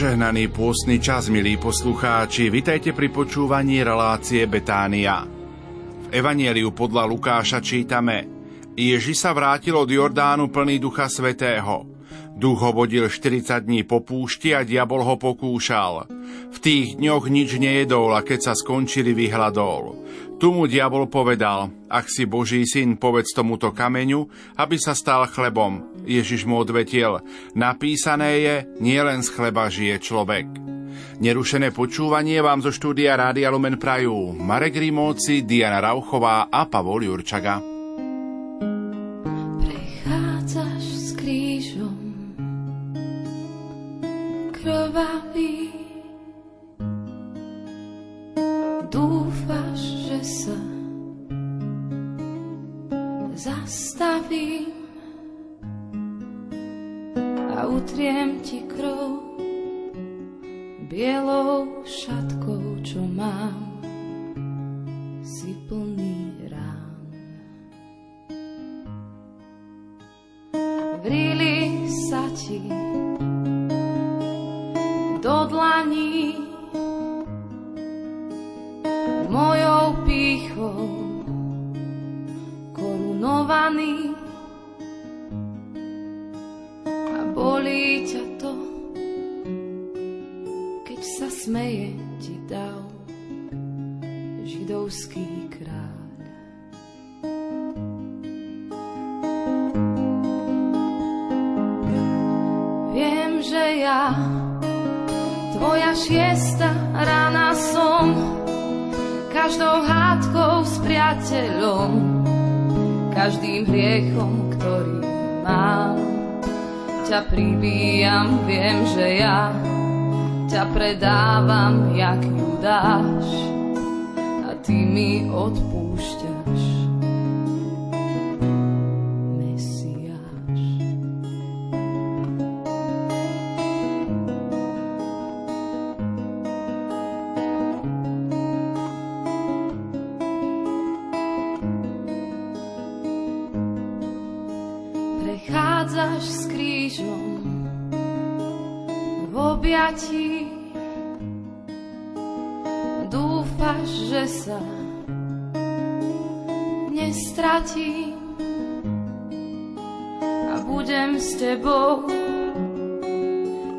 Požehnaný pôstny čas, milí poslucháči, vitajte pri počúvaní relácie Betánia. V Evanieliu podľa Lukáša čítame Ježi sa vrátil od Jordánu plný Ducha Svetého. Duch ho vodil 40 dní po púšti a diabol ho pokúšal. V tých dňoch nič nejedol a keď sa skončili, vyhľadol. Tu mu diabol povedal, ak si Boží syn, povedz tomuto kameňu, aby sa stal chlebom. Ježiš mu odvetil, napísané je, nielen z chleba žije človek. Nerušené počúvanie vám zo štúdia Rádia Lumen Prajú Marek Rimóci, Diana Rauchová a Pavol Jurčaga. Prechádzaš s krížom krvavý dúfaš, že sa zastavím a utriem ti krv bielou šatkou, čo mám, predávam, budem s tebou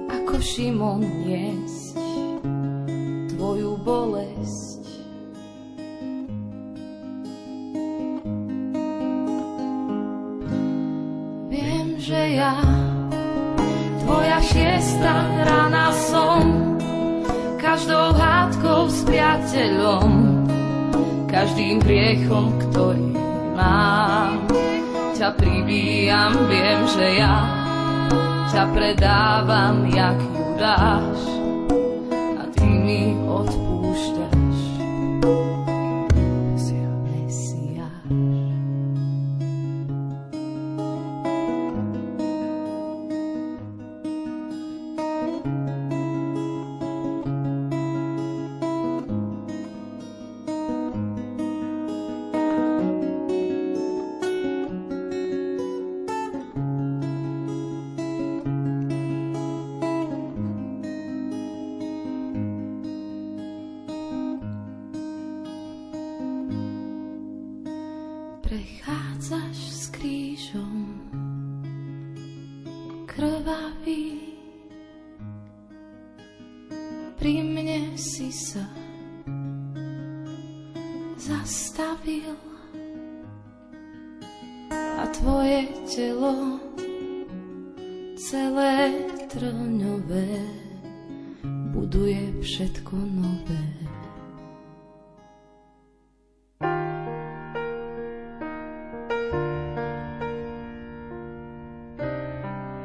ako Šimon niesť tvoju bolesť. Viem, že ja tvoja šiesta rána som, každou hádkou s priateľom, každým hriechom, ktorý mám. Ťa pribíjam, viem, že ja ťa predávam, jak Judáš.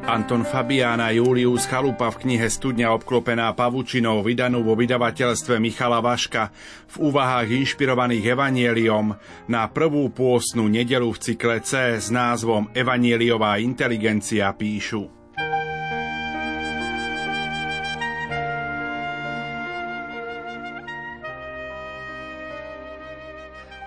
Anton Fabián a Julius Chalupa v knihe Studňa obklopená pavučinou, vydanú vo vydavateľstve Michala Vaška, v úvahách inšpirovaných Evanieliom na prvú pôsnu nedelu v cykle C s názvom Evanieliová inteligencia píšu.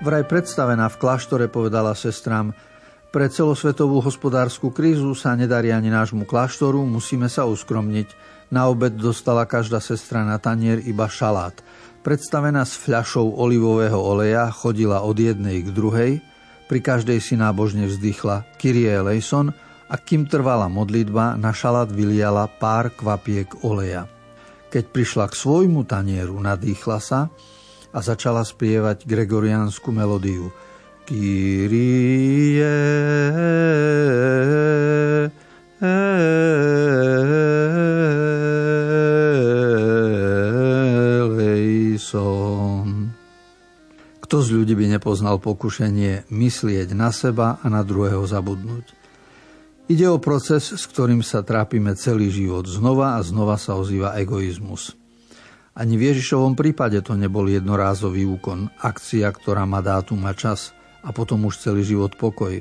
Vraj predstavená v kláštore povedala sestram – pre celosvetovú hospodárskú krízu sa nedarí ani nášmu kláštoru, musíme sa uskromniť. Na obed dostala každá sestra na tanier iba šalát. Predstavená s fľašou olivového oleja chodila od jednej k druhej, pri každej si nábožne vzdychla Kyrie eleison a kým trvala modlitba, na šalát vyliala pár kvapiek oleja. Keď prišla k svojmu tanieru, nadýchla sa a začala spievať gregoriánsku melódiu. Kyrie eleison. Kto z ľudí by nepoznal pokušenie myslieť na seba a na druhého zabudnúť? Ide o proces, s ktorým sa trápime celý život. Znova a znova sa ozýva egoizmus. Ani v Ježišovom prípade to nebol jednorázový úkon, akcia, ktorá má dátum a čas a potom už celý život pokoj.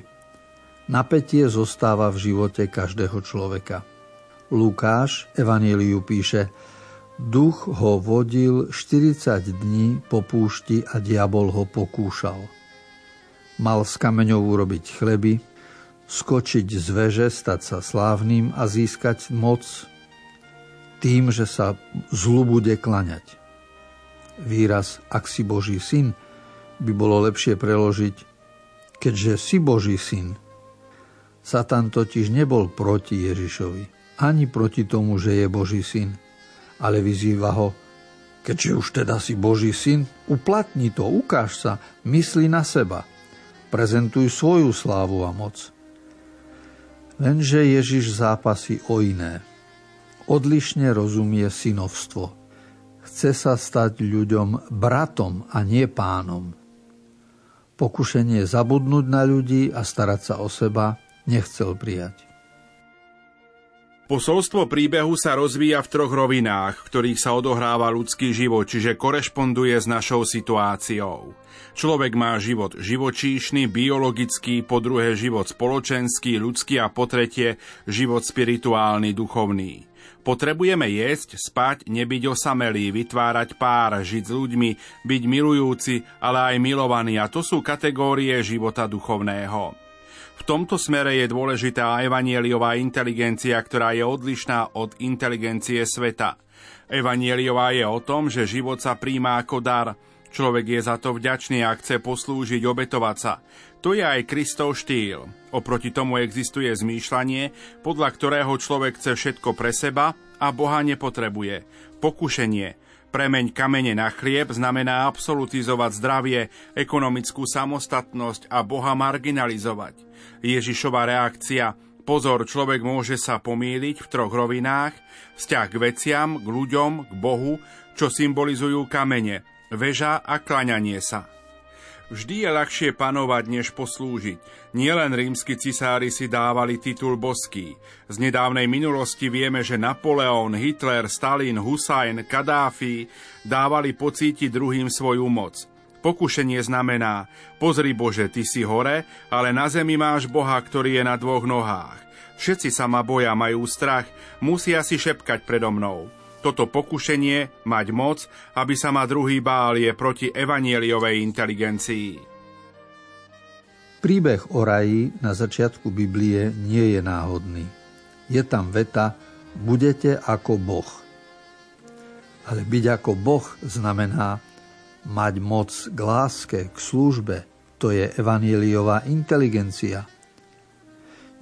Napätie zostáva v živote každého človeka. Lukáš Evanieliu píše, Duch ho vodil 40 dní po púšti a diabol ho pokúšal. Mal z kameňov urobiť chleby, skočiť z veže, stať sa slávnym a získať moc tým, že sa zlu bude klaňať. Výraz ak si Boží syn by bolo lepšie preložiť keďže si Boží syn. Satan totiž nebol proti Ježišovi, ani proti tomu, že je Boží syn, ale vyzýva ho, keďže už teda si Boží syn, uplatni to, ukáž sa, mysli na seba, prezentuj svoju slávu a moc. Lenže Ježiš zápasí o iné. Odlišne rozumie synovstvo. Chce sa stať ľuďom bratom a nie pánom. Pokušenie zabudnúť na ľudí a starať sa o seba nechcel prijať. Posolstvo príbehu sa rozvíja v troch rovinách, v ktorých sa odohráva ľudský život, čiže korešponduje s našou situáciou. Človek má život živočíšny, biologický, po druhé život spoločenský, ľudský a po tretie život spirituálny, duchovný. Potrebujeme jesť, spať, nebyť osamelý, vytvárať pár, žiť s ľuďmi, byť milujúci, ale aj milovaní a to sú kategórie života duchovného. V tomto smere je dôležitá evanieliová inteligencia, ktorá je odlišná od inteligencie sveta. Evanieliová je o tom, že život sa príjma ako dar. Človek je za to vďačný a chce poslúžiť, obetovať sa. To je aj Kristov štýl. Oproti tomu existuje zmýšľanie, podľa ktorého človek chce všetko pre seba a Boha nepotrebuje. Pokušenie – Premeň kamene na chlieb znamená absolutizovať zdravie, ekonomickú samostatnosť a Boha marginalizovať. Ježišova reakcia Pozor, človek môže sa pomýliť v troch rovinách, vzťah k veciam, k ľuďom, k Bohu, čo symbolizujú kamene, väža a klaňanie sa. Vždy je ľahšie panovať, než poslúžiť. Nielen rímsky cisári si dávali titul boský. Z nedávnej minulosti vieme, že Napoleon, Hitler, Stalin, Husajn, Kadáfi dávali pocítiť druhým svoju moc. Pokušenie znamená, pozri Bože, ty si hore, ale na zemi máš Boha, ktorý je na dvoch nohách. Všetci sa ma boja, majú strach, musia si šepkať predo mnou. Toto pokušenie mať moc, aby sa ma druhý bál, je proti evanieliovej inteligencii. Príbeh o raji na začiatku Biblie nie je náhodný. Je tam veta budete ako Boh. Ale byť ako Boh znamená mať moc k láske, k službe. To je evanieliová inteligencia.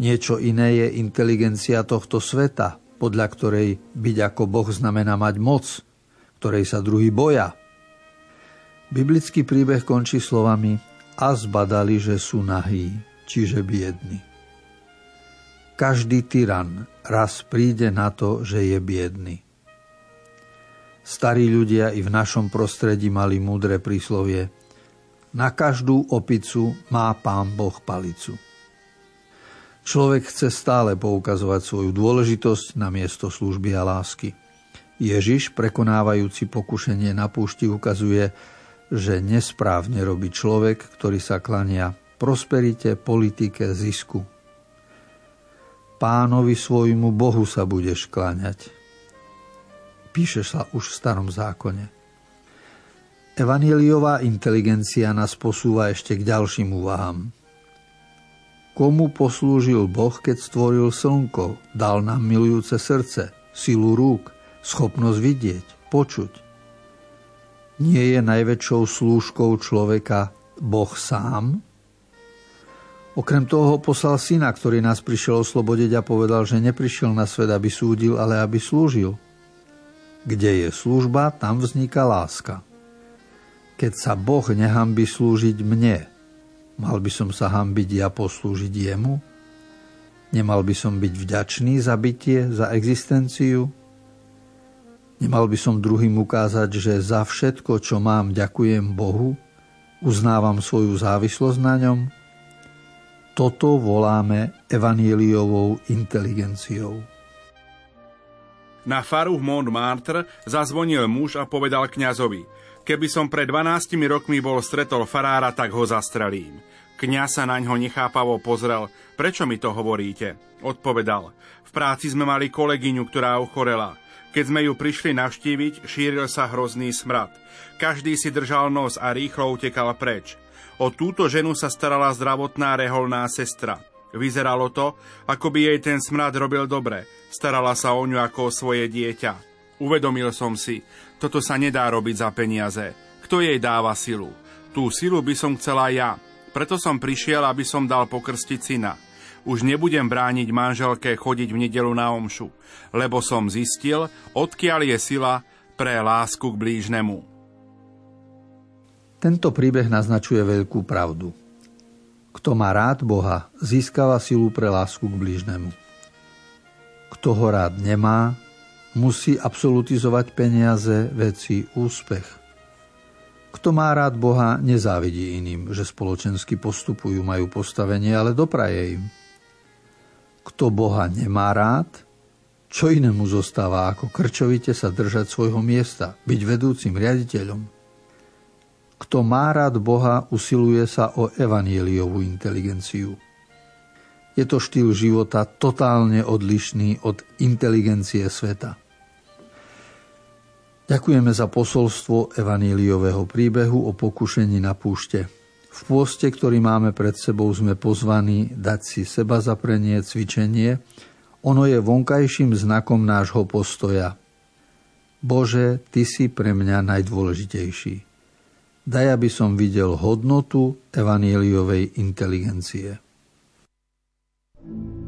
Niečo iné je inteligencia tohto sveta, podľa ktorej byť ako Boh znamená mať moc, ktorej sa druhý boja. Biblický príbeh končí slovami a zbadali, že sú nahí, čiže biedni. Každý tyran raz príde na to, že je biedny. Starí ľudia i v našom prostredí mali múdre príslovie Na každú opicu má pán Boh palicu. Človek chce stále poukazovať svoju dôležitosť na miesto služby a lásky. Ježiš, prekonávajúci pokušenie na púšti, ukazuje, že nesprávne robí človek, ktorý sa klania prosperite, politike, zisku. Pánovi svojmu Bohu sa budeš kláňať. Píše sa už v starom zákone. Evangeliová inteligencia nás posúva ešte k ďalším úvahám. Komu poslúžil Boh, keď stvoril slnko, dal nám milujúce srdce, silu rúk, schopnosť vidieť, počuť. Nie je najväčšou slúžkou človeka Boh sám? Okrem toho poslal syna, ktorý nás prišiel oslobodiť a povedal, že neprišiel na svet, aby súdil, ale aby slúžil. Kde je služba, tam vzniká láska. Keď sa Boh nehambi slúžiť mne, mal by som sa hambiť ja poslúžiť jemu? Nemal by som byť vďačný za bytie, za existenciu? Nemal by som druhým ukázať, že za všetko, čo mám, ďakujem Bohu? Uznávam svoju závislosť na ňom? Toto voláme evanieliovou inteligenciou. Na faru v Montmartre zazvonil muž a povedal kňazovi, keby som pred 12 rokmi bol stretol farára, tak ho zastrelím. Kňaz sa na ňo nechápavo pozrel. Prečo mi to hovoríte? Odpovedal. V práci sme mali kolegyňu, ktorá ochorela. Keď sme ju prišli navštíviť, šíril sa hrozný smrad. Každý si držal nos a rýchlo utekal preč. O túto ženu sa starala zdravotná reholná sestra. Vyzeralo to, ako by jej ten smrad robil dobre. Starala sa o ňu ako o svoje dieťa. Uvedomil som si, toto sa nedá robiť za peniaze. Kto jej dáva silu? Tú silu by som chcela ja. Preto som prišiel, aby som dal pokrstiť syna. Už nebudem brániť manželke chodiť v nedelu na omšu, lebo som zistil, odkiaľ je sila pre lásku k blížnemu. Tento príbeh naznačuje veľkú pravdu. Kto má rád Boha, získava silu pre lásku k blížnemu. Kto ho rád nemá, musí absolutizovať peniaze, veci, úspech. Kto má rád Boha, nezávidí iným, že spoločensky postupujú, majú postavenie, ale dopraje im. Kto Boha nemá rád, čo inému zostáva ako krčovite sa držať svojho miesta, byť vedúcim riaditeľom. Kto má rád Boha, usiluje sa o evanieliovú inteligenciu. Je to štýl života totálne odlišný od inteligencie sveta. Ďakujeme za posolstvo evaníliového príbehu o pokušení na púšte. V pôste, ktorý máme pred sebou, sme pozvaní dať si seba zaprenie, cvičenie. Ono je vonkajším znakom nášho postoja. Bože, Ty si pre mňa najdôležitejší. Daj, aby som videl hodnotu evaníliovej inteligencie. thank you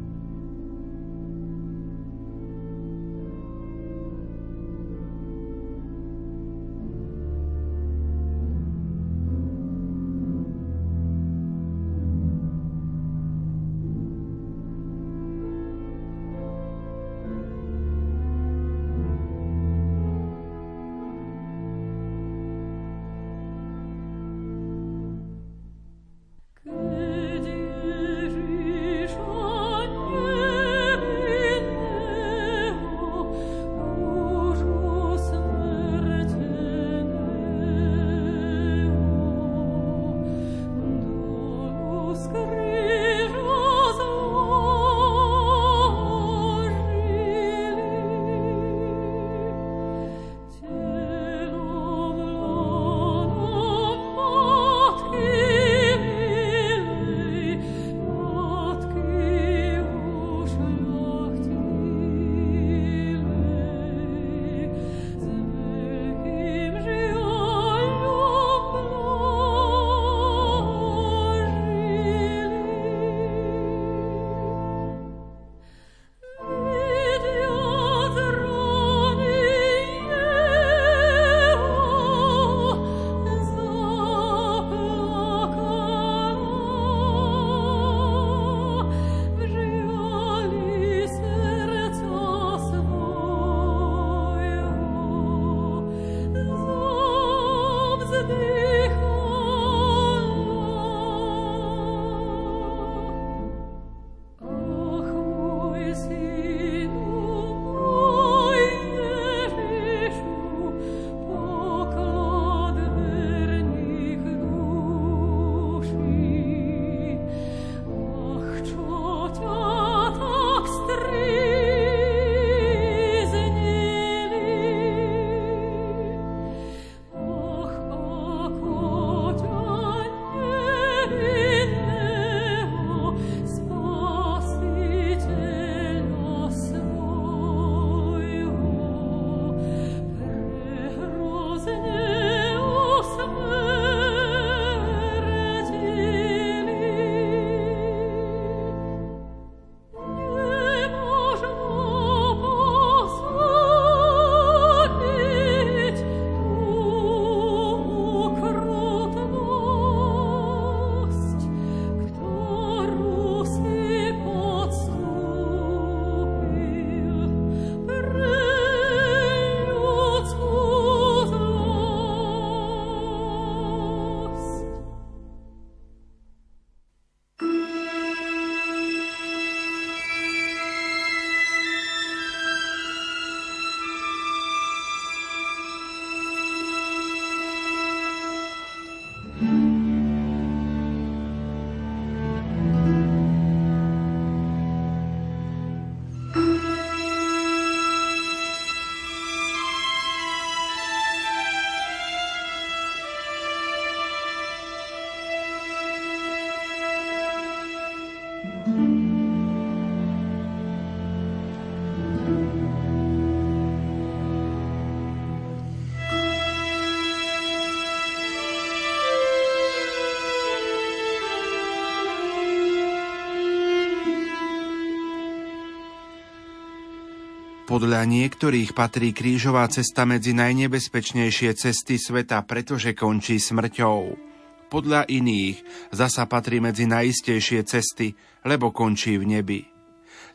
Podľa niektorých patrí krížová cesta medzi najnebezpečnejšie cesty sveta, pretože končí smrťou. Podľa iných zasa patrí medzi najistejšie cesty, lebo končí v nebi.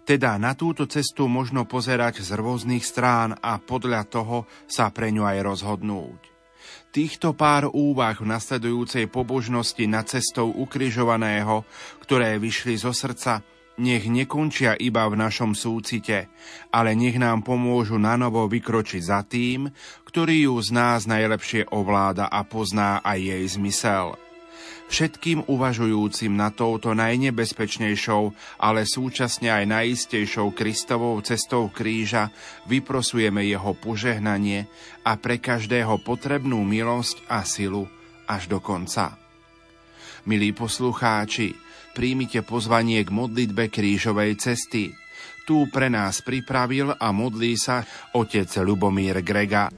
Teda na túto cestu možno pozerať z rôznych strán a podľa toho sa pre ňu aj rozhodnúť. Týchto pár úvah v nasledujúcej pobožnosti na cestou ukrižovaného, ktoré vyšli zo srdca, nech nekončia iba v našom súcite, ale nech nám pomôžu na novo vykročiť za tým, ktorý ju z nás najlepšie ovláda a pozná aj jej zmysel. Všetkým uvažujúcim na touto najnebezpečnejšou, ale súčasne aj najistejšou Kristovou cestou kríža vyprosujeme jeho požehnanie a pre každého potrebnú milosť a silu až do konca. Milí poslucháči, príjmite pozvanie k modlitbe krížovej cesty. Tu pre nás pripravil a modlí sa otec Lubomír Grega.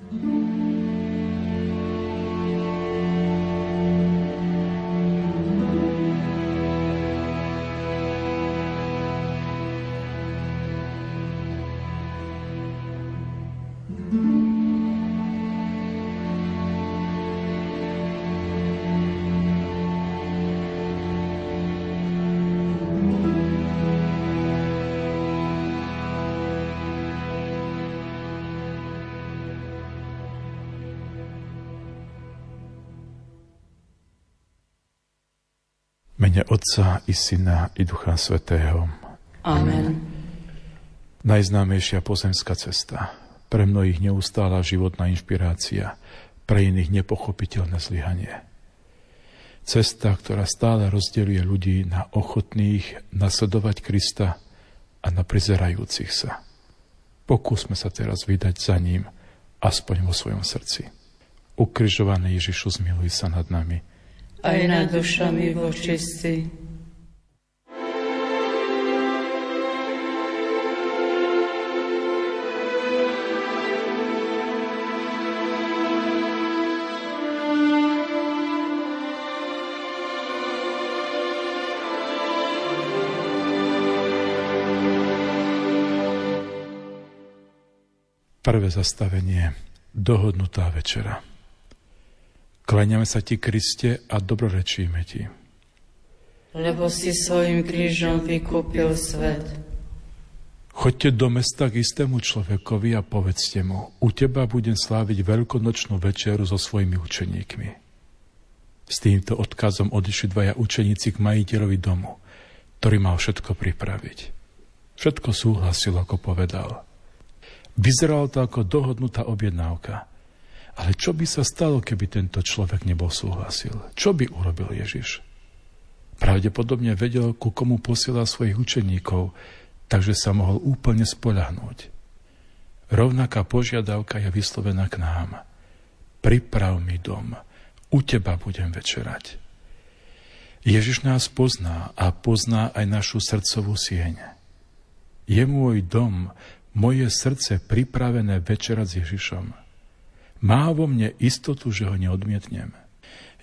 Mene Otca i Syna i Ducha Svetého. Amen. Najznámejšia pozemská cesta, pre mnohých neustála životná inšpirácia, pre iných nepochopiteľné zlyhanie. Cesta, ktorá stále rozdeľuje ľudí na ochotných nasledovať Krista a na prizerajúcich sa. Pokúsme sa teraz vydať za ním, aspoň vo svojom srdci. Ukrižovaný Ježišu, zmiluj sa nad nami aj nad dušami vočistí. Prvé zastavenie. Dohodnutá večera. Klaniame sa Ti, Kriste, a dobrorečíme Ti. Lebo si svojim krížom vykúpil svet. Choďte do mesta k istému človekovi a povedzte mu, u teba budem sláviť veľkonočnú večeru so svojimi učeníkmi. S týmto odkazom odišli dvaja učeníci k majiteľovi domu, ktorý mal všetko pripraviť. Všetko súhlasil, ako povedal. Vyzeralo to ako dohodnutá objednávka – ale čo by sa stalo, keby tento človek nebol súhlasil? Čo by urobil Ježiš? Pravdepodobne vedel, ku komu posiela svojich učeníkov, takže sa mohol úplne spoľahnúť. Rovnaká požiadavka je vyslovená k nám. Priprav mi dom, u teba budem večerať. Ježiš nás pozná a pozná aj našu srdcovú sieň. Je môj dom, moje srdce pripravené večerať s Ježišom – má vo mne istotu, že ho neodmietnem.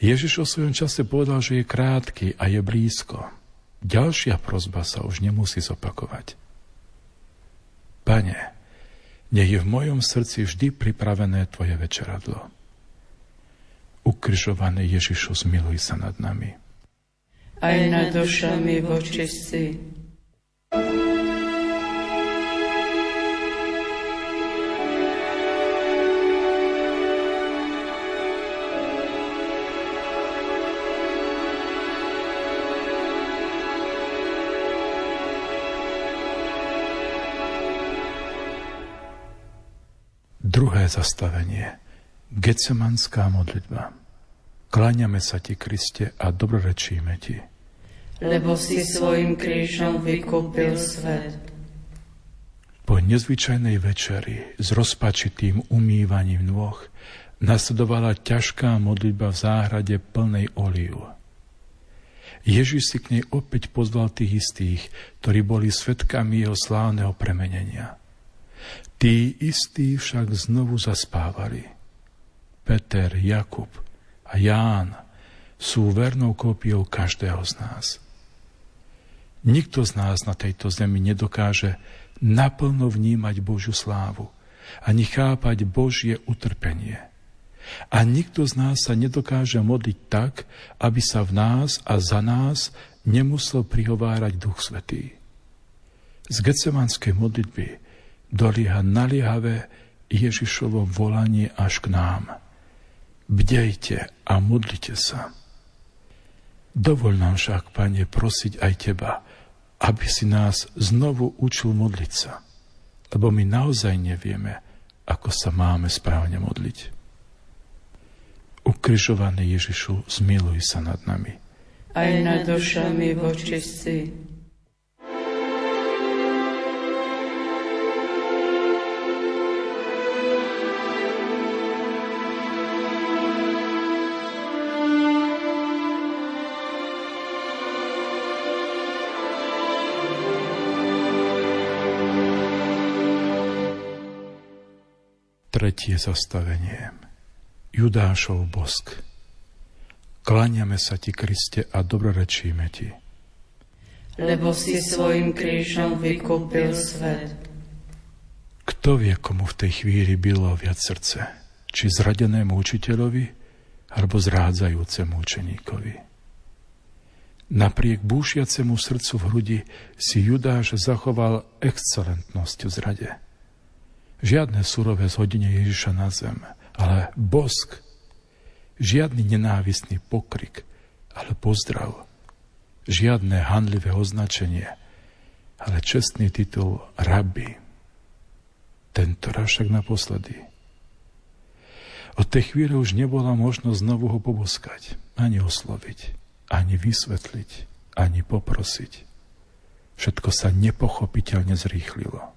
Ježiš o svojom čase povedal, že je krátky a je blízko. Ďalšia prozba sa už nemusí zopakovať. Pane, nech je v mojom srdci vždy pripravené Tvoje večeradlo. Ukrižovaný Ježišu, zmiluj sa nad nami. Aj nad dušami vočistí. Druhé zastavenie. Gecemanská modlitba. Kláňame sa Ti, Kriste, a dobrorečíme Ti. Lebo si svojim krížom vykúpil svet. Po nezvyčajnej večeri s rozpačitým umývaním nôh nasledovala ťažká modlitba v záhrade plnej oliu. Ježiš si k nej opäť pozval tých istých, ktorí boli svetkami jeho slávneho premenenia – Tí istí však znovu zaspávali. Peter, Jakub a Ján sú vernou kópiou každého z nás. Nikto z nás na tejto zemi nedokáže naplno vnímať Božiu slávu, ani chápať Božie utrpenie. A nikto z nás sa nedokáže modliť tak, aby sa v nás a za nás nemusel prihovárať Duch Svetý. Z Getsemanskej modlitby dolieha naliehavé Ježišovo volanie až k nám. Bdejte a modlite sa. Dovol nám však, Pane, prosiť aj Teba, aby si nás znovu učil modliť sa, lebo my naozaj nevieme, ako sa máme správne modliť. Ukrižovaný Ježišu, zmiluj sa nad nami. Aj nad dušami vočistí tretie zastavenie. Judášov bosk. Kláňame sa ti, Kriste, a dobrorečíme ti. Lebo si svojim krížom vykúpil svet. Kto vie, komu v tej chvíli bylo viac srdce? Či zradenému učiteľovi, alebo zrádzajúcemu učeníkovi? Napriek búšiacemu srdcu v hrudi si Judáš zachoval excelentnosť v zrade. Žiadne surové zhodenie Ježiša na zem, ale bosk. Žiadny nenávistný pokrik, ale pozdrav. Žiadne handlivé označenie, ale čestný titul rabi. Tento raz však naposledy. Od tej chvíle už nebola možnosť znovu ho poboskať, ani osloviť, ani vysvetliť, ani poprosiť. Všetko sa nepochopiteľne zrýchlilo.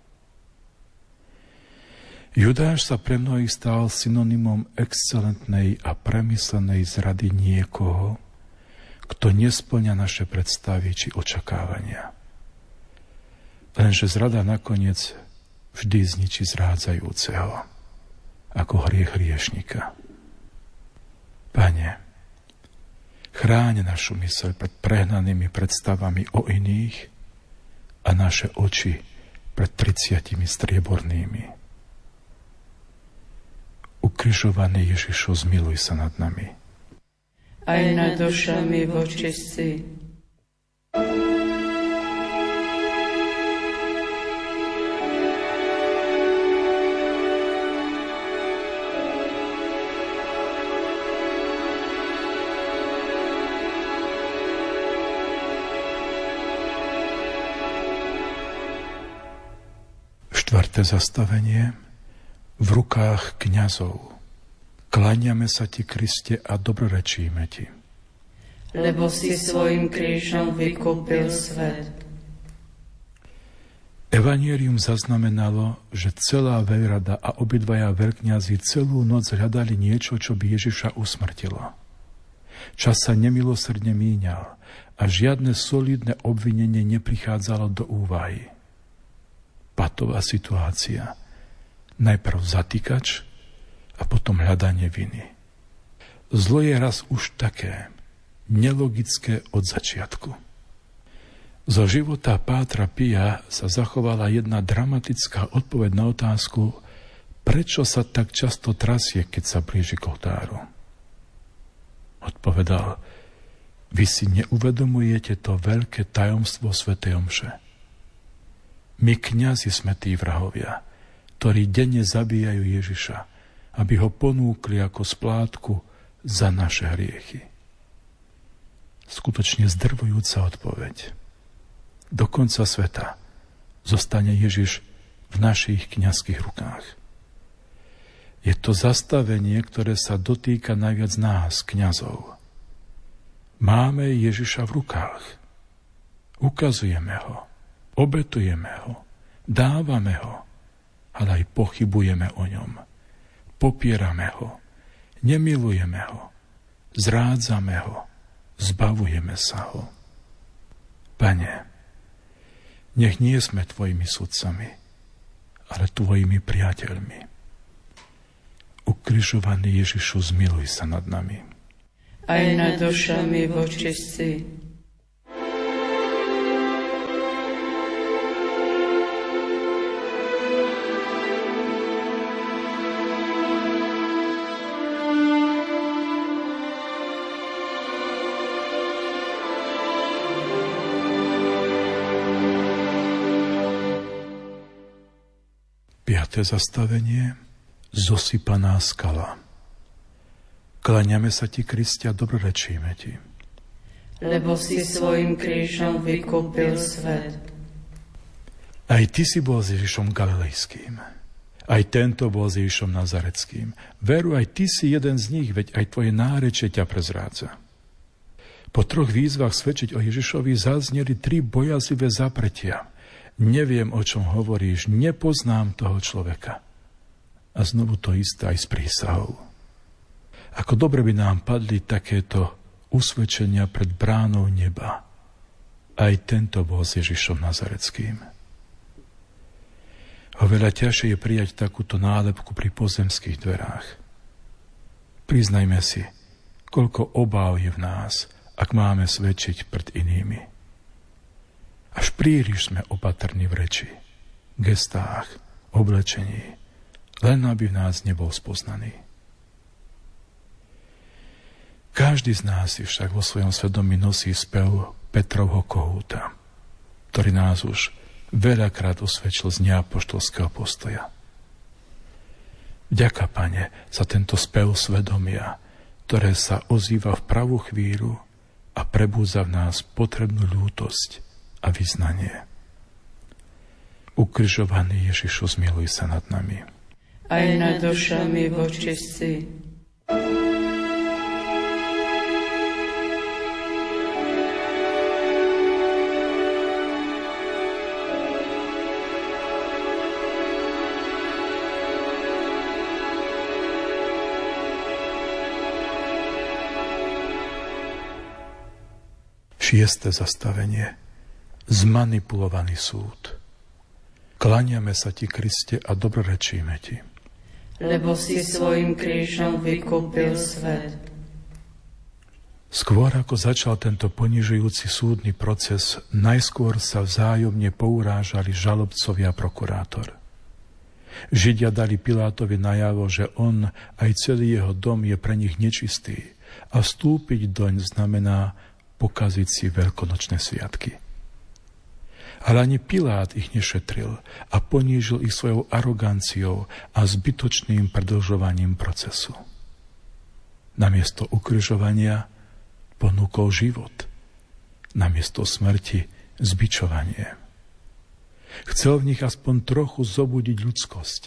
Judáš sa pre mnohých stal synonymom excelentnej a premyslenej zrady niekoho, kto nesplňa naše predstavy či očakávania. Lenže zrada nakoniec vždy zničí zrádzajúceho, ako hriech hriešnika. Pane, chráň našu myseľ pred prehnanými predstavami o iných a naše oči pred triciatimi striebornými. Ukrižovaný Ježišu, zmiluj sa nad nami. Aj nad dušami vočistí. Štvrté zastavenie – v rukách kňazov. Kláňame sa ti, Kriste, a dobrorečíme ti. Lebo si svojim krížom vykúpil svet. Evangelium zaznamenalo, že celá veľrada a obidvaja veľkňazi celú noc hľadali niečo, čo by Ježiša usmrtilo. Čas sa nemilosrdne míňal a žiadne solidné obvinenie neprichádzalo do úvahy. Patová situácia – Najprv zatýkač a potom hľadanie viny. Zlo je raz už také nelogické od začiatku. Zo života Pátra Pia sa zachovala jedna dramatická odpoveď na otázku, prečo sa tak často trasie, keď sa blíži k oltáru. Odpovedal, vy si neuvedomujete to veľké tajomstvo Sv. Omše. My kňazi sme tí vrahovia – ktorí denne zabíjajú Ježiša, aby ho ponúkli ako splátku za naše hriechy. Skutočne zdrvujúca odpoveď. Do konca sveta zostane Ježiš v našich kniazských rukách. Je to zastavenie, ktoré sa dotýka najviac nás, kňazov. Máme Ježiša v rukách. Ukazujeme ho, obetujeme ho, dávame ho, ale aj pochybujeme o ňom. Popierame ho, nemilujeme ho, zrádzame ho, zbavujeme sa ho. Pane, nech nie sme tvojimi sudcami, ale tvojimi priateľmi. Ukrižovaný Ježišu, zmiluj sa nad nami. Aj nad dušami vočistí Piaté zastavenie. Zosypaná skala. Klaňame sa ti, Kristia, dobrorečíme ti. Lebo si svojim krížom vykúpil svet. Aj ty si bol s Ježišom Galilejským. Aj tento bol s Ježišom Nazareckým. Veru, aj ty si jeden z nich, veď aj tvoje nárečie ťa prezrádza. Po troch výzvach svedčiť o Ježišovi zazneli tri bojazlivé zapretia. Neviem, o čom hovoríš, nepoznám toho človeka. A znovu to isté aj s prísahou. Ako dobre by nám padli takéto usvedčenia pred bránou neba. Aj tento bol s Ježišom Nazareckým. Oveľa ťažšie je prijať takúto nálepku pri pozemských dverách. Priznajme si, koľko obáv je v nás, ak máme svedčiť pred inými. Až príliš sme opatrní v reči, gestách, oblečení, len aby v nás nebol spoznaný. Každý z nás si však vo svojom svedomí nosí spev Petrovho kohúta, ktorý nás už veľakrát osvedčil z neapoštolského postoja. Ďaká, Pane, za tento spev svedomia, ktoré sa ozýva v pravú chvíľu a prebúza v nás potrebnú ľútosť a vyznanie. Ukrižovaný Ježišu, zmiluj sa nad nami. Aj nad dušami vočistí. Šiesté zastavenie – zmanipulovaný súd. Klaniame sa ti, Kriste, a dobrorečíme ti. Lebo si svojim krížom vykúpil svet. Skôr ako začal tento ponižujúci súdny proces, najskôr sa vzájomne pourážali žalobcovia a prokurátor. Židia dali Pilátovi najavo, že on aj celý jeho dom je pre nich nečistý a vstúpiť doň znamená pokaziť si veľkonočné sviatky. Ale ani Pilát ich nešetril a ponížil ich svojou aroganciou a zbytočným predlžovaním procesu. Namiesto ukryžovania ponúkol život. Namiesto smrti zbičovanie. Chcel v nich aspoň trochu zobudiť ľudskosť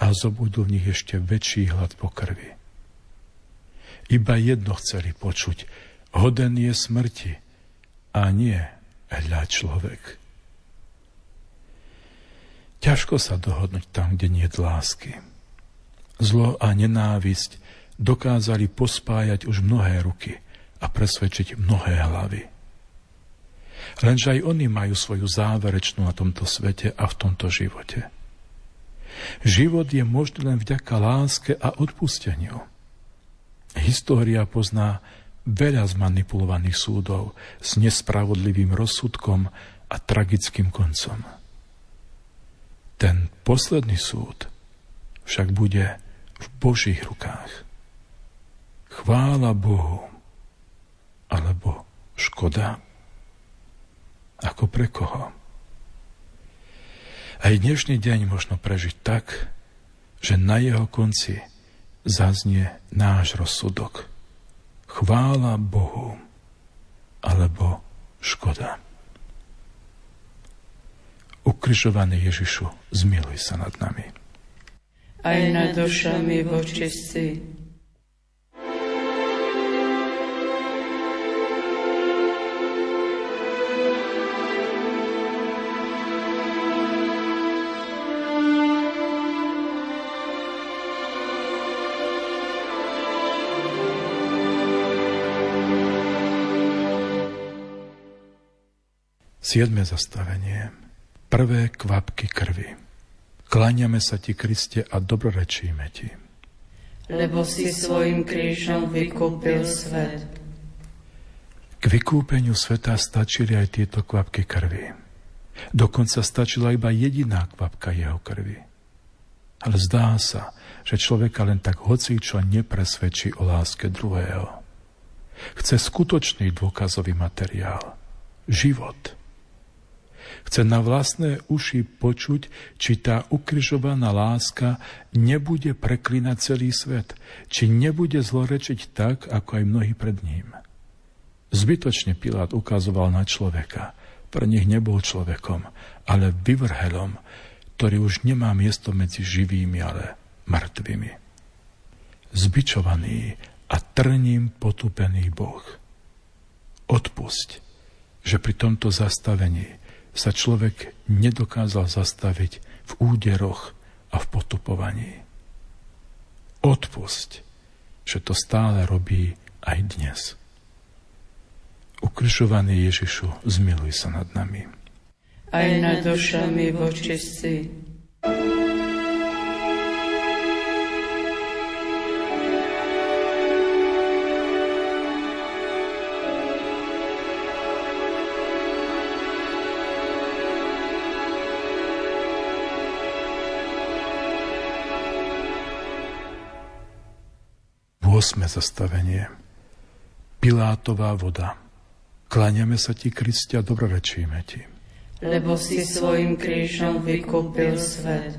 a zobudil v nich ešte väčší hlad po krvi. Iba jedno chceli počuť, hoden je smrti a nie hľa človek. Ťažko sa dohodnúť tam, kde nie je lásky. Zlo a nenávisť dokázali pospájať už mnohé ruky a presvedčiť mnohé hlavy. Lenže aj oni majú svoju záverečnú na tomto svete a v tomto živote. Život je možný len vďaka láske a odpusteniu. História pozná veľa zmanipulovaných súdov s nespravodlivým rozsudkom a tragickým koncom. Ten posledný súd však bude v Božích rukách. Chvála Bohu, alebo škoda. Ako pre koho? Aj dnešný deň možno prežiť tak, že na jeho konci zaznie náš rozsudok – chvála Bohu alebo škoda. Ukrižovaný Ježišu, zmiluj sa nad nami. Aj nad dušami vočistí Siedme zastavenie. Prvé kvapky krvi. Kláňame sa ti, Kriste, a dobrorečíme ti. Lebo si svojim krížom vykúpil svet. K vykúpeniu sveta stačili aj tieto kvapky krvi. Dokonca stačila iba jediná kvapka jeho krvi. Ale zdá sa, že človeka len tak hocičo nepresvedčí o láske druhého. Chce skutočný dôkazový materiál. Život Chce na vlastné uši počuť, či tá ukrižovaná láska nebude preklinať celý svet, či nebude zlorečiť tak, ako aj mnohí pred ním. Zbytočne Pilát ukazoval na človeka. Pre nich nebol človekom, ale vyvrhelom, ktorý už nemá miesto medzi živými, ale mŕtvými. Zbičovaný a trním potupený Boh. Odpusť, že pri tomto zastavení sa človek nedokázal zastaviť v úderoch a v potupovaní. Odpusť, že to stále robí aj dnes. Ukrižovaný Ježišu, zmiluj sa nad nami. Aj nad dušami vočistí. Osme zastavenie. Pilátová voda. Kláňame sa ti, Kristia, dobrorečíme ti. Lebo si svojim krížom vykúpil svet.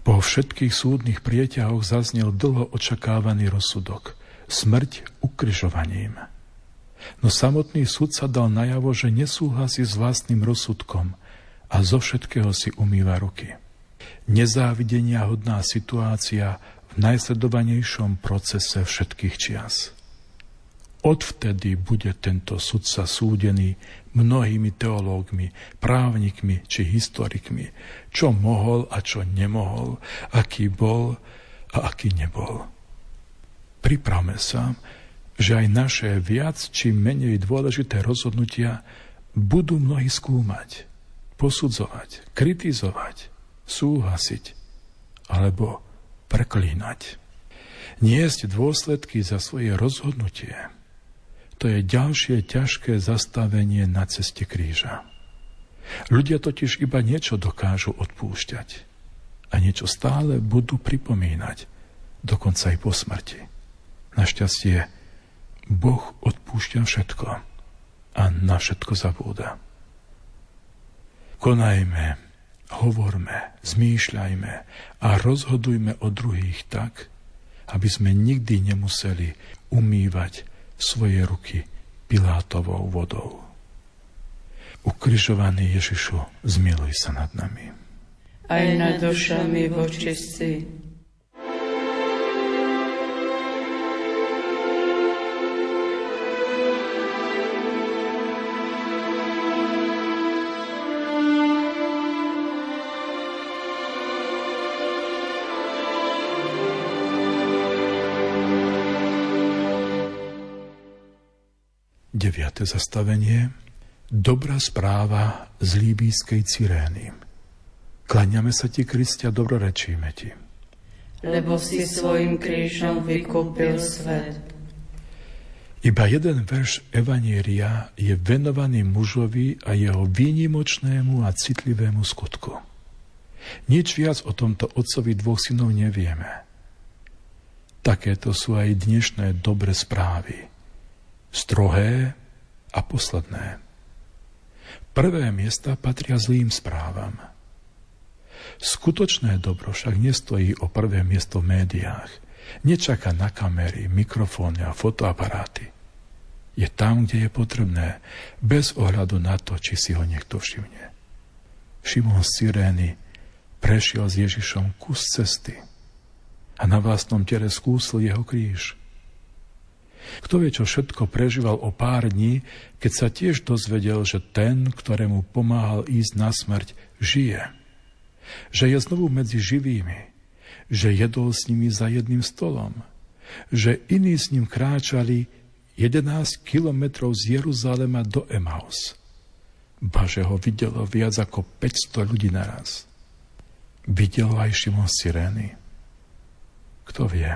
Po všetkých súdnych prieťahoch zaznel dlho očakávaný rozsudok. Smrť ukryžovaním. No samotný súd sa dal najavo, že nesúhlasí s vlastným rozsudkom a zo všetkého si umýva ruky. Nezávidenia hodná situácia najsledovanejšom procese všetkých čias. Odvtedy bude tento sudca súdený mnohými teológmi, právnikmi či historikmi, čo mohol a čo nemohol, aký bol a aký nebol. Pripravme sa, že aj naše viac či menej dôležité rozhodnutia budú mnohí skúmať, posudzovať, kritizovať, súhlasiť alebo preklínať. Niesť dôsledky za svoje rozhodnutie, to je ďalšie ťažké zastavenie na ceste kríža. Ľudia totiž iba niečo dokážu odpúšťať a niečo stále budú pripomínať, dokonca aj po smrti. Našťastie, Boh odpúšťa všetko a na všetko zabúda. Konajme hovorme, zmýšľajme a rozhodujme o druhých tak, aby sme nikdy nemuseli umývať svoje ruky Pilátovou vodou. Ukrižovaný Ježišu, zmiluj sa nad nami. Aj nad dušami vočistí, Deviate zastavenie. Dobrá správa z líbískej Cyrény. Klaňame sa ti, Kristia, dobrorečíme ti. Lebo si svojim krížom vykúpil svet. Iba jeden verš Evanieria je venovaný mužovi a jeho výnimočnému a citlivému skutku. Nič viac o tomto otcovi dvoch synov nevieme. Takéto sú aj dnešné dobre správy strohé a posledné. Prvé miesta patria zlým správam. Skutočné dobro však nestojí o prvé miesto v médiách. Nečaká na kamery, mikrofóny a fotoaparáty. Je tam, kde je potrebné, bez ohľadu na to, či si ho niekto všimne. Šimon z Cyrény prešiel s Ježišom kus cesty a na vlastnom tele skúsil jeho kríž. Kto vie, čo všetko prežíval o pár dní, keď sa tiež dozvedel, že ten, ktorému pomáhal ísť na smrť, žije. Že je znovu medzi živými. Že jedol s nimi za jedným stolom. Že iní s ním kráčali 11 kilometrov z Jeruzalema do Emaus. Ba, že ho videlo viac ako 500 ľudí naraz. Videl aj Šimon Sirény. Kto vie?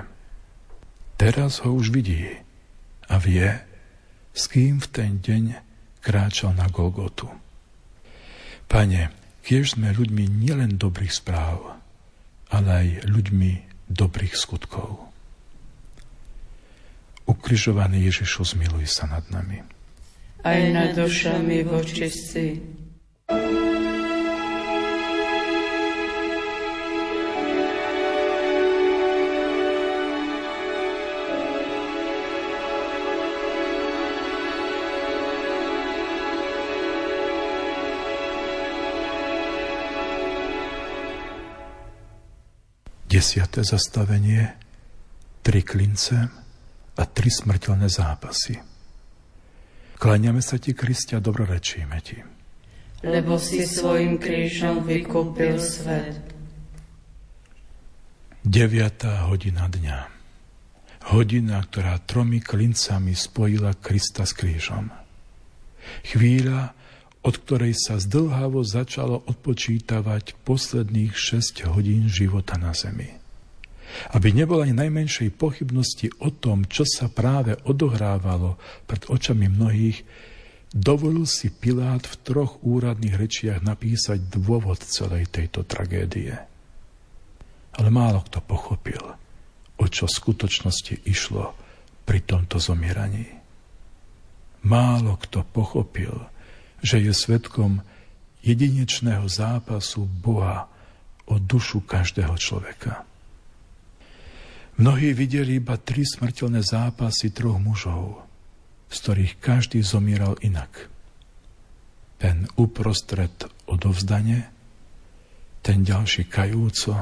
Teraz ho už vidí a vie, s kým v ten deň kráčal na Golgotu. Pane, kiež sme ľuďmi nielen dobrých správ, ale aj ľuďmi dobrých skutkov. Ukrižovaný Ježišu, zmiluj sa nad nami. Aj nad dušami vočistí Desiate zastavenie, tri klince a tri smrteľné zápasy. Kláňame sa ti, Kristia, dobrorečíme ti. Lebo si svojim krížom vykúpil svet. Deviatá hodina dňa. Hodina, ktorá tromi klincami spojila Krista s krížom. Chvíľa, od ktorej sa zdlhavo začalo odpočítavať posledných 6 hodín života na zemi. Aby nebola ani najmenšej pochybnosti o tom, čo sa práve odohrávalo pred očami mnohých, dovolil si Pilát v troch úradných rečiach napísať dôvod celej tejto tragédie. Ale málo kto pochopil, o čo skutočnosti išlo pri tomto zomieraní. Málo kto pochopil, že je svetkom jedinečného zápasu Boha o dušu každého človeka. Mnohí videli iba tri smrteľné zápasy troch mužov, z ktorých každý zomieral inak. Ten uprostred odovzdanie, ten ďalší kajúco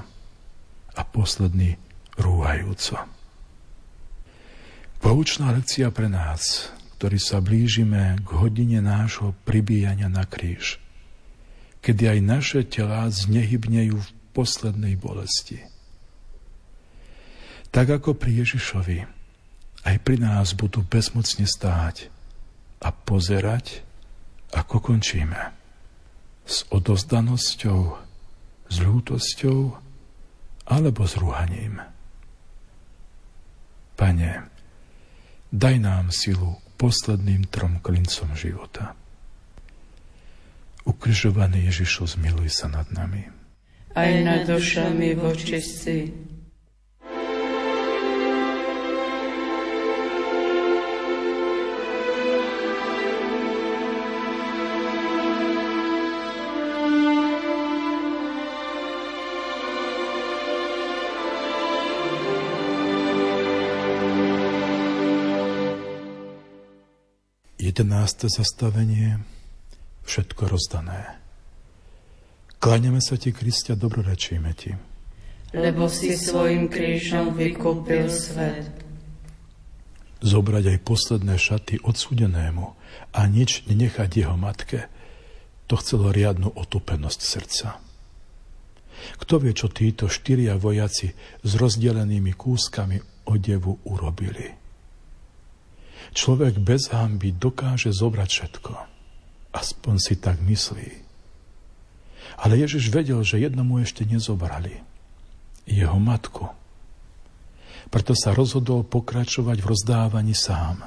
a posledný rúhajúco. Poučná lekcia pre nás, ktorí sa blížime k hodine nášho pribíjania na kríž, kedy aj naše telá znehybnejú v poslednej bolesti. Tak ako pri Ježišovi, aj pri nás budú bezmocne stáť a pozerať, ako končíme. S odozdanosťou, s ľútosťou alebo s rúhaním. Pane, daj nám silu posledným trom klincom života. Ukrižovaný Ježišu, zmiluj sa nad nami. Aj nad dušami vočistí. 11. zastavenie Všetko rozdané. Kláňame sa ti, Kristia, dobrorečíme ti. Lebo si svojim krížom vykúpil svet. Zobrať aj posledné šaty odsudenému a nič nenechať jeho matke, to chcelo riadnu otupenosť srdca. Kto vie, čo títo štyria vojaci s rozdelenými kúskami odevu urobili? Človek bez hamby dokáže zobrať všetko. Aspoň si tak myslí. Ale Ježiš vedel, že jednomu ešte nezobrali. Jeho matku. Preto sa rozhodol pokračovať v rozdávaní sám.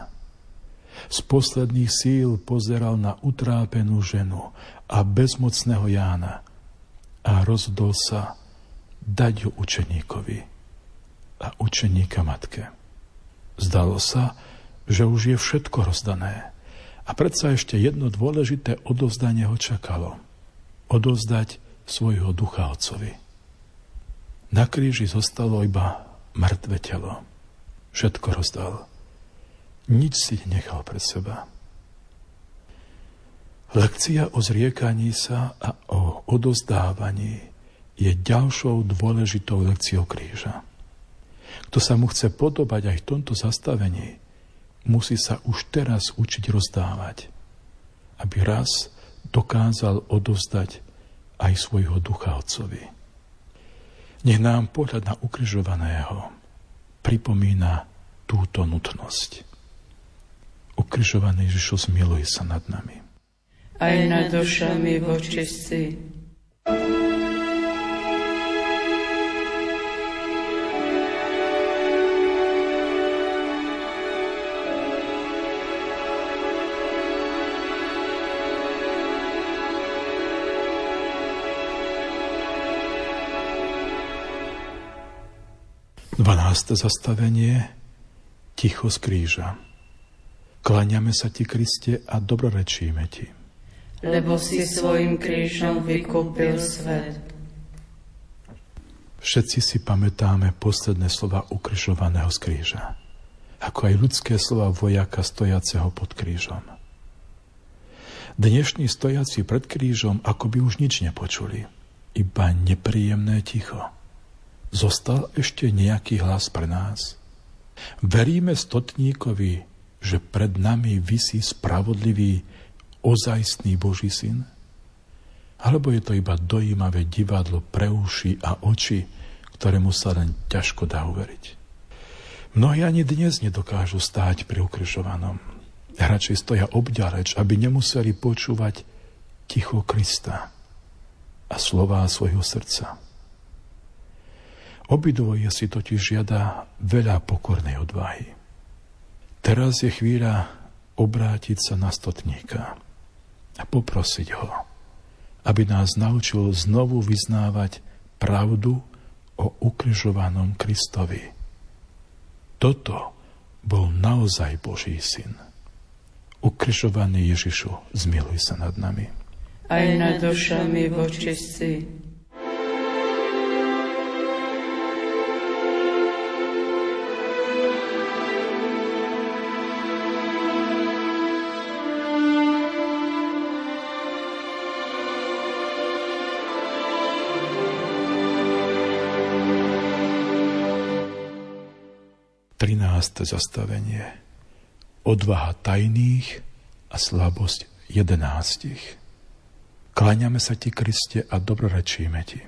Z posledných síl pozeral na utrápenú ženu a bezmocného Jána a rozhodol sa dať ju učeníkovi a učeníka matke. Zdalo sa, že už je všetko rozdané. A predsa ešte jedno dôležité odovzdanie ho čakalo. Odovzdať svojho ducha otcovi. Na kríži zostalo iba mŕtve telo. Všetko rozdal. Nič si nechal pre seba. Lekcia o zriekaní sa a o odozdávaní je ďalšou dôležitou lekciou kríža. Kto sa mu chce podobať aj v tomto zastavení, musí sa už teraz učiť rozdávať, aby raz dokázal odozdať aj svojho ducha Otcovi. Nech nám pohľad na ukrižovaného pripomína túto nutnosť. Ukrižovaný Ježišus miluje sa nad nami. Aj nad dušami vočistí. 12. zastavenie Ticho z kríža. Klaňame sa ti, Kriste, a dobrorečíme ti. lebo si svojim krížom vykúpil svet. Všetci si pamätáme posledné slova ukrižovaného z kríža, ako aj ľudské slova vojaka stojaceho pod krížom. Dnešní stojaci pred krížom ako by už nič nepočuli, iba nepríjemné ticho. Zostal ešte nejaký hlas pre nás? Veríme stotníkovi, že pred nami vysí spravodlivý, ozajstný Boží syn? Alebo je to iba dojímavé divadlo pre uši a oči, ktorému sa len ťažko dá uveriť. Mnohí ani dnes nedokážu stáť pri ukrižovanom. Radšej stoja obďaleč, aby nemuseli počúvať ticho Krista a slová svojho srdca. Obidvoje si totiž žiada veľa pokornej odvahy. Teraz je chvíľa obrátiť sa na stotníka a poprosiť ho, aby nás naučil znovu vyznávať pravdu o ukrižovanom Kristovi. Toto bol naozaj Boží syn. Ukrižovaný Ježišu, zmiluj sa nad nami. Aj nad dušami vočistí 13. zastavenie. Odvaha tajných a slabosť jedenáctich. Kláňame sa ti, Kriste, a dobrorečíme ti.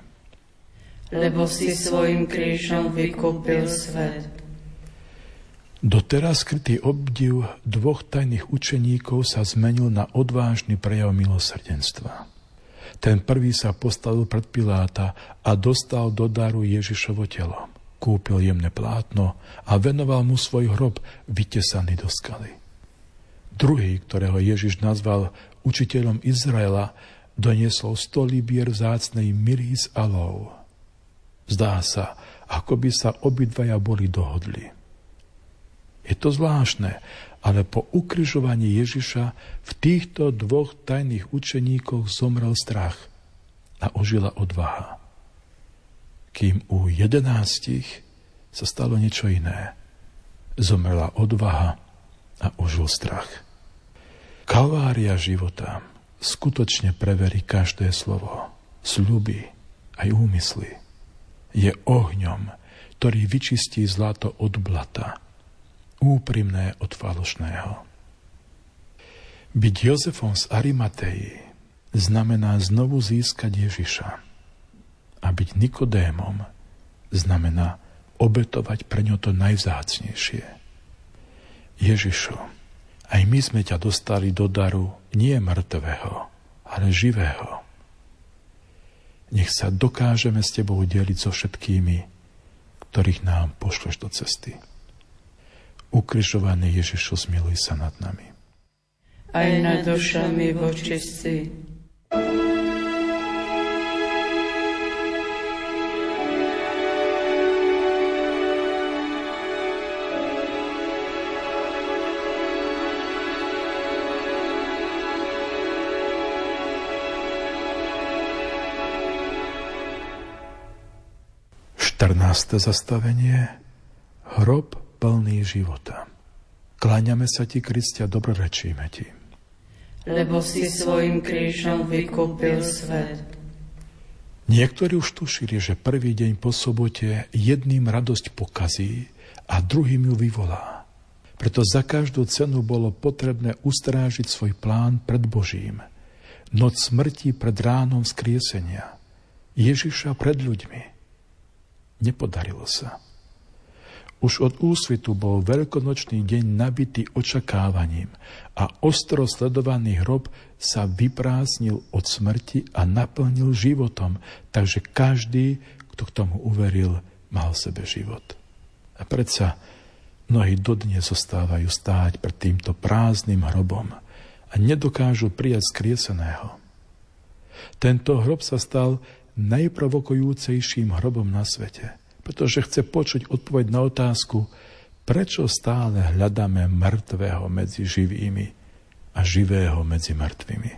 Lebo si svojim krížom vykúpil svet. Doteraz skrytý obdiv dvoch tajných učeníkov sa zmenil na odvážny prejav milosrdenstva. Ten prvý sa postavil pred Piláta a dostal do daru Ježišovo telo kúpil jemné plátno a venoval mu svoj hrob vytesaný do skaly. Druhý, ktorého Ježiš nazval učiteľom Izraela, doniesol sto libier vzácnej miry z alov. Zdá sa, ako by sa obidvaja boli dohodli. Je to zvláštne, ale po ukryžovaní Ježiša v týchto dvoch tajných učeníkoch zomrel strach a ožila odvaha kým u jedenástich sa stalo niečo iné. Zomrela odvaha a užil strach. Kalvária života skutočne preverí každé slovo, sľuby aj úmysly. Je ohňom, ktorý vyčistí zlato od blata, úprimné od falošného. Byť Jozefom z Arimatei znamená znovu získať Ježiša – a byť Nikodémom znamená obetovať pre ňo to najvzácnejšie. Ježišu, aj my sme ťa dostali do daru nie mŕtvého, ale živého. Nech sa dokážeme s tebou deliť so všetkými, ktorých nám pošleš do cesty. Ukrižovaný Ježišu, zmiluj sa nad nami. Aj nad dušami vočistí 14. zastavenie Hrob plný života. Kláňame sa ti, Kristia, dobrorečíme ti. Lebo si svojim krížom vykúpil svet. Niektorí už tušili, že prvý deň po sobote jedným radosť pokazí a druhým ju vyvolá. Preto za každú cenu bolo potrebné ustrážiť svoj plán pred Božím. Noc smrti pred ránom skriesenia. Ježiša pred ľuďmi Nepodarilo sa. Už od úsvitu bol veľkonočný deň nabitý očakávaním a ostro sledovaný hrob sa vyprázdnil od smrti a naplnil životom, takže každý, kto k tomu uveril, mal sebe život. A predsa mnohí dodnes zostávajú stáť pred týmto prázdnym hrobom a nedokážu prijať skrieseného. Tento hrob sa stal najprovokujúcejším hrobom na svete, pretože chce počuť odpoveď na otázku, prečo stále hľadáme mŕtvého medzi živými a živého medzi mŕtvými.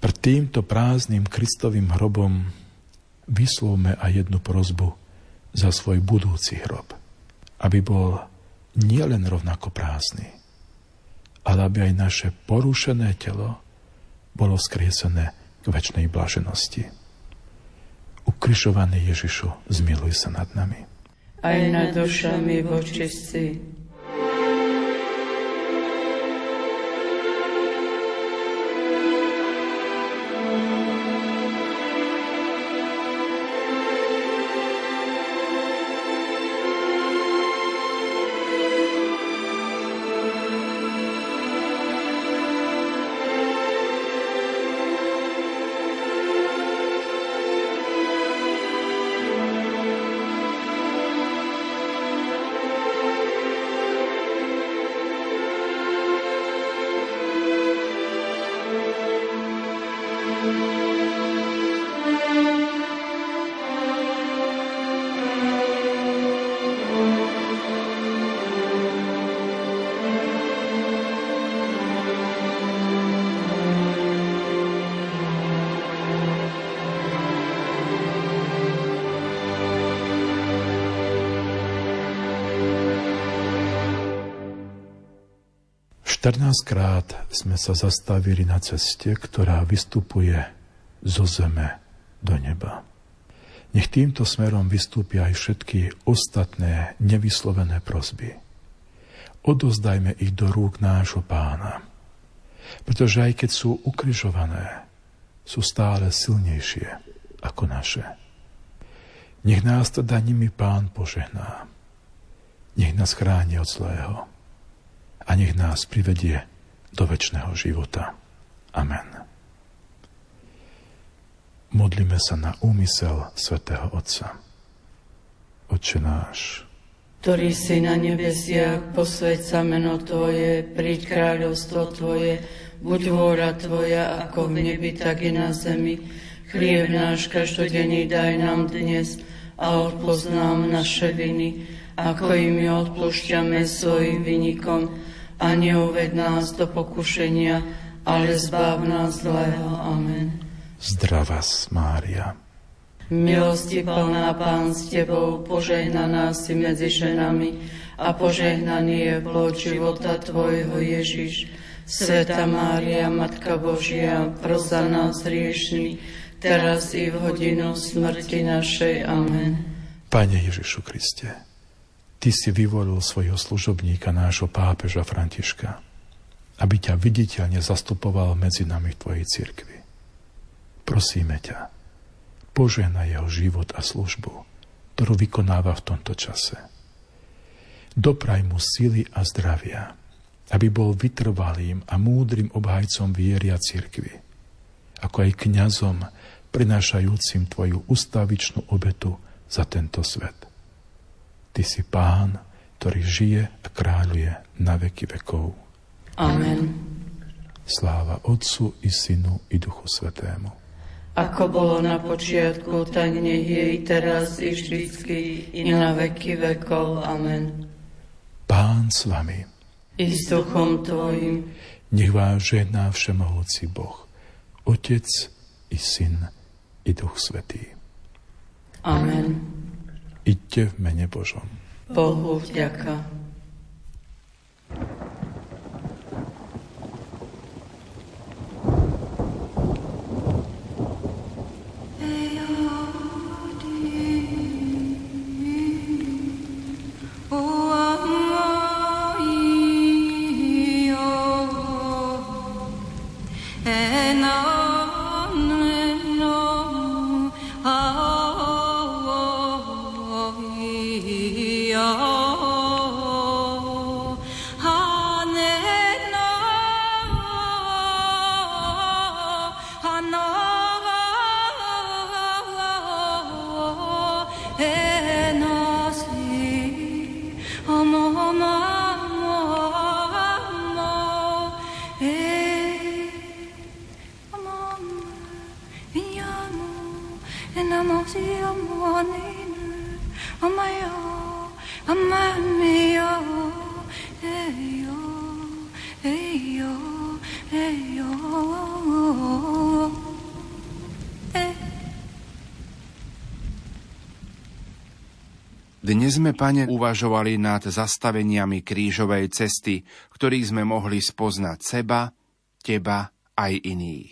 Pred týmto prázdnym Kristovým hrobom vyslovme aj jednu prozbu za svoj budúci hrob, aby bol nielen rovnako prázdny, ale aby aj naše porušené telo bolo skriesené väčšnej blaženosti. Ukrižovaný Ježišu, zmiluj sa nad nami. Aj nad dušami vočistí, 14 krát sme sa zastavili na ceste, ktorá vystupuje zo zeme do neba. Nech týmto smerom vystúpia aj všetky ostatné nevyslovené prosby. Odozdajme ich do rúk nášho pána, pretože aj keď sú ukrižované, sú stále silnejšie ako naše. Nech nás teda nimi pán požehná. Nech nás chráni od zlého a nech nás privedie do väčšného života. Amen. Modlíme sa na úmysel svätého Otca. Oče náš, ktorý si na nebesiach, posveď sa meno Tvoje, príď kráľovstvo Tvoje, buď vôľa Tvoja, ako v nebi, tak i na zemi. Chlieb náš každodenný daj nám dnes a odpoznám naše viny, ako i my odpúšťame svojim vynikom a neuved nás do pokušenia, ale zbav nás zlého. Amen. Zdravá Mária. Milosti plná Pán s Tebou, požehnaná si medzi ženami a požehnaný je plod života Tvojho Ježiš. Sveta Mária, Matka Božia, pros za nás riešný, teraz i v hodinu smrti našej. Amen. Pane Ježišu Kriste, Ty si vyvolil svojho služobníka, nášho pápeža Františka, aby ťa viditeľne zastupoval medzi nami v Tvojej cirkvi. Prosíme ťa, požehna jeho život a službu, ktorú vykonáva v tomto čase. Dopraj mu sily a zdravia, aby bol vytrvalým a múdrym obhajcom viery a cirkvi, ako aj kňazom prinášajúcim Tvoju ustavičnú obetu za tento svet. Ty si Pán, ktorý žije a kráľuje na veky vekov. Amen. Sláva Otcu i Synu i Duchu Svetému. Ako bolo na počiatku, tak nech je i teraz, i vždycky, i na veky vekov. Amen. Pán s vami. I s duchom Tvojim. Nech vás žehná Všemohúci Boh, Otec i Syn i Duch Svetý. Amen. Iďte v mene Božom. Bohu vďaka. Dnes sme, pane, uvažovali nad zastaveniami krížovej cesty, ktorých sme mohli spoznať seba, teba aj iných.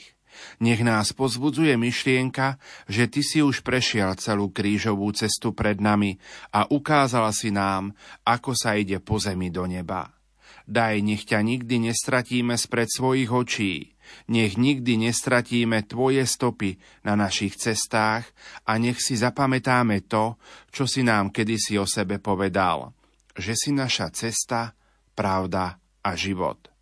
Nech nás pozbudzuje myšlienka, že Ty si už prešiel celú krížovú cestu pred nami a ukázala si nám, ako sa ide po zemi do neba. Daj, nech ťa nikdy nestratíme spred svojich očí, nech nikdy nestratíme Tvoje stopy na našich cestách a nech si zapamätáme to, čo si nám kedysi o sebe povedal, že si naša cesta, pravda a život.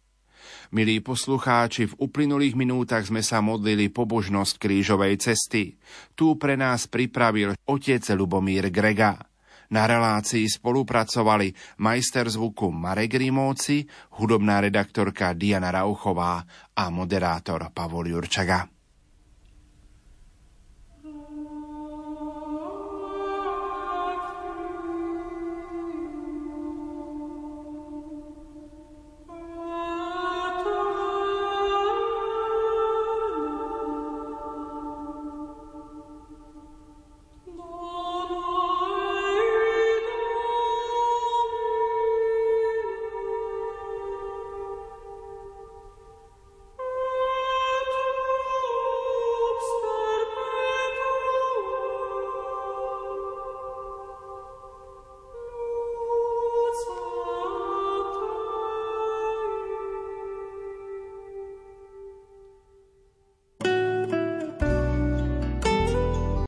Milí poslucháči, v uplynulých minútach sme sa modlili pobožnosť krížovej cesty. Tu pre nás pripravil otec Lubomír Grega. Na relácii spolupracovali majster zvuku Marek Rimóci, hudobná redaktorka Diana Rauchová a moderátor Pavol Jurčaga.